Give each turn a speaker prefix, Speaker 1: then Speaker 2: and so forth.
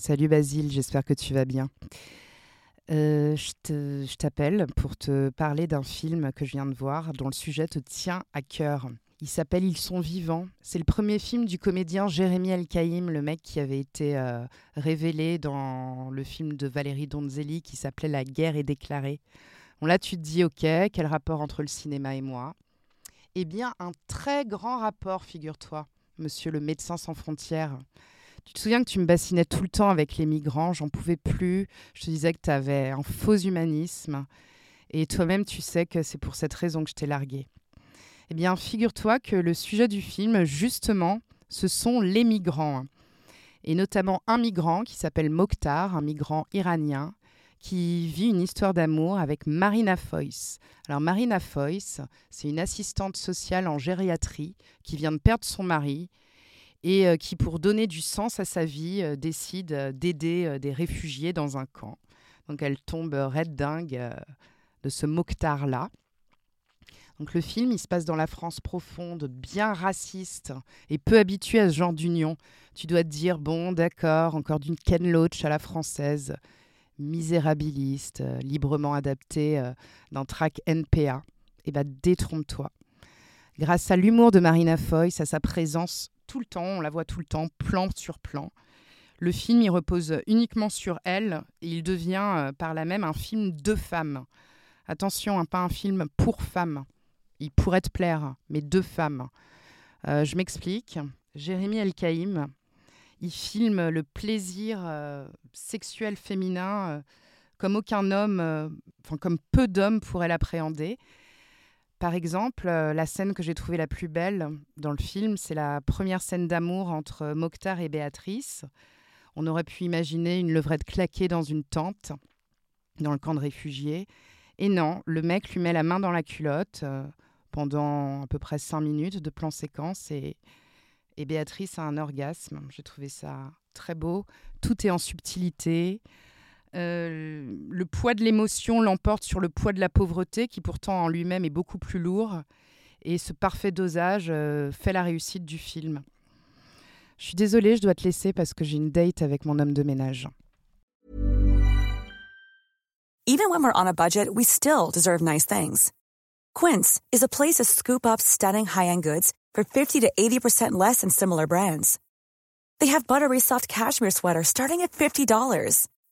Speaker 1: Salut Basile, j'espère que tu vas bien. Euh, je t'appelle pour te parler d'un film que je viens de voir dont le sujet te tient à cœur. Il s'appelle Ils sont vivants. C'est le premier film du comédien Jérémy El-Kaïm, le mec qui avait été euh, révélé dans le film de Valérie Donzelli qui s'appelait La guerre est déclarée. Là, tu te dis, ok, quel rapport entre le cinéma et moi? Eh bien, un très grand rapport, figure-toi, monsieur le médecin sans frontières. Tu te souviens que tu me bassinais tout le temps avec les migrants, j'en pouvais plus. Je te disais que tu avais un faux humanisme. Et toi-même, tu sais que c'est pour cette raison que je t'ai largué. Eh bien, figure-toi que le sujet du film, justement, ce sont les migrants. Et notamment un migrant qui s'appelle Mokhtar, un migrant iranien, qui vit une histoire d'amour avec Marina Foïs. Alors, Marina Foïs, c'est une assistante sociale en gériatrie qui vient de perdre son mari et euh, qui, pour donner du sens à sa vie, euh, décide euh, d'aider des réfugiés dans un camp. Donc elle tombe red dingue de ce Mokhtar-là. Donc le film, il se passe dans la France profonde, bien raciste et peu habitué à ce genre d'union. Tu dois te dire, bon, d'accord, encore d'une Ken Loach à la française, misérabiliste, librement adapté euh, d'un track NPA. Eh bien, détrompe-toi. Grâce à l'humour de Marina Foïs, à sa présence tout le temps, on la voit tout le temps, plan sur plan. Le film, il repose uniquement sur elle et il devient euh, par là même un film de femmes. Attention, hein, pas un film pour femmes. Il pourrait te plaire, mais de femmes. Euh, je m'explique. Jérémy El-Kaïm, il filme le plaisir euh, sexuel féminin comme aucun homme, enfin comme peu d'hommes pourraient l'appréhender. Par exemple, euh, la scène que j'ai trouvée la plus belle dans le film, c'est la première scène d'amour entre Mokhtar et Béatrice. On aurait pu imaginer une levrette claquée dans une tente, dans le camp de réfugiés. Et non, le mec lui met la main dans la culotte euh, pendant à peu près cinq minutes de plan séquence et, Béatrice a un orgasme. J'ai trouvé ça très beau. Tout est en subtilité. Euh, le poids de l'émotion l'emporte sur le poids de la pauvreté, qui pourtant en lui-même est beaucoup plus lourd. Et ce parfait dosage euh, fait la réussite du film. Je suis désolée, je dois te laisser parce que j'ai une date avec mon homme de ménage.
Speaker 2: Even when we're on a budget, we still deserve nice things. Quince is a place to scoop up stunning high-end goods for 50 to 80% less than similar brands. They have buttery soft cashmere sweaters starting at $50,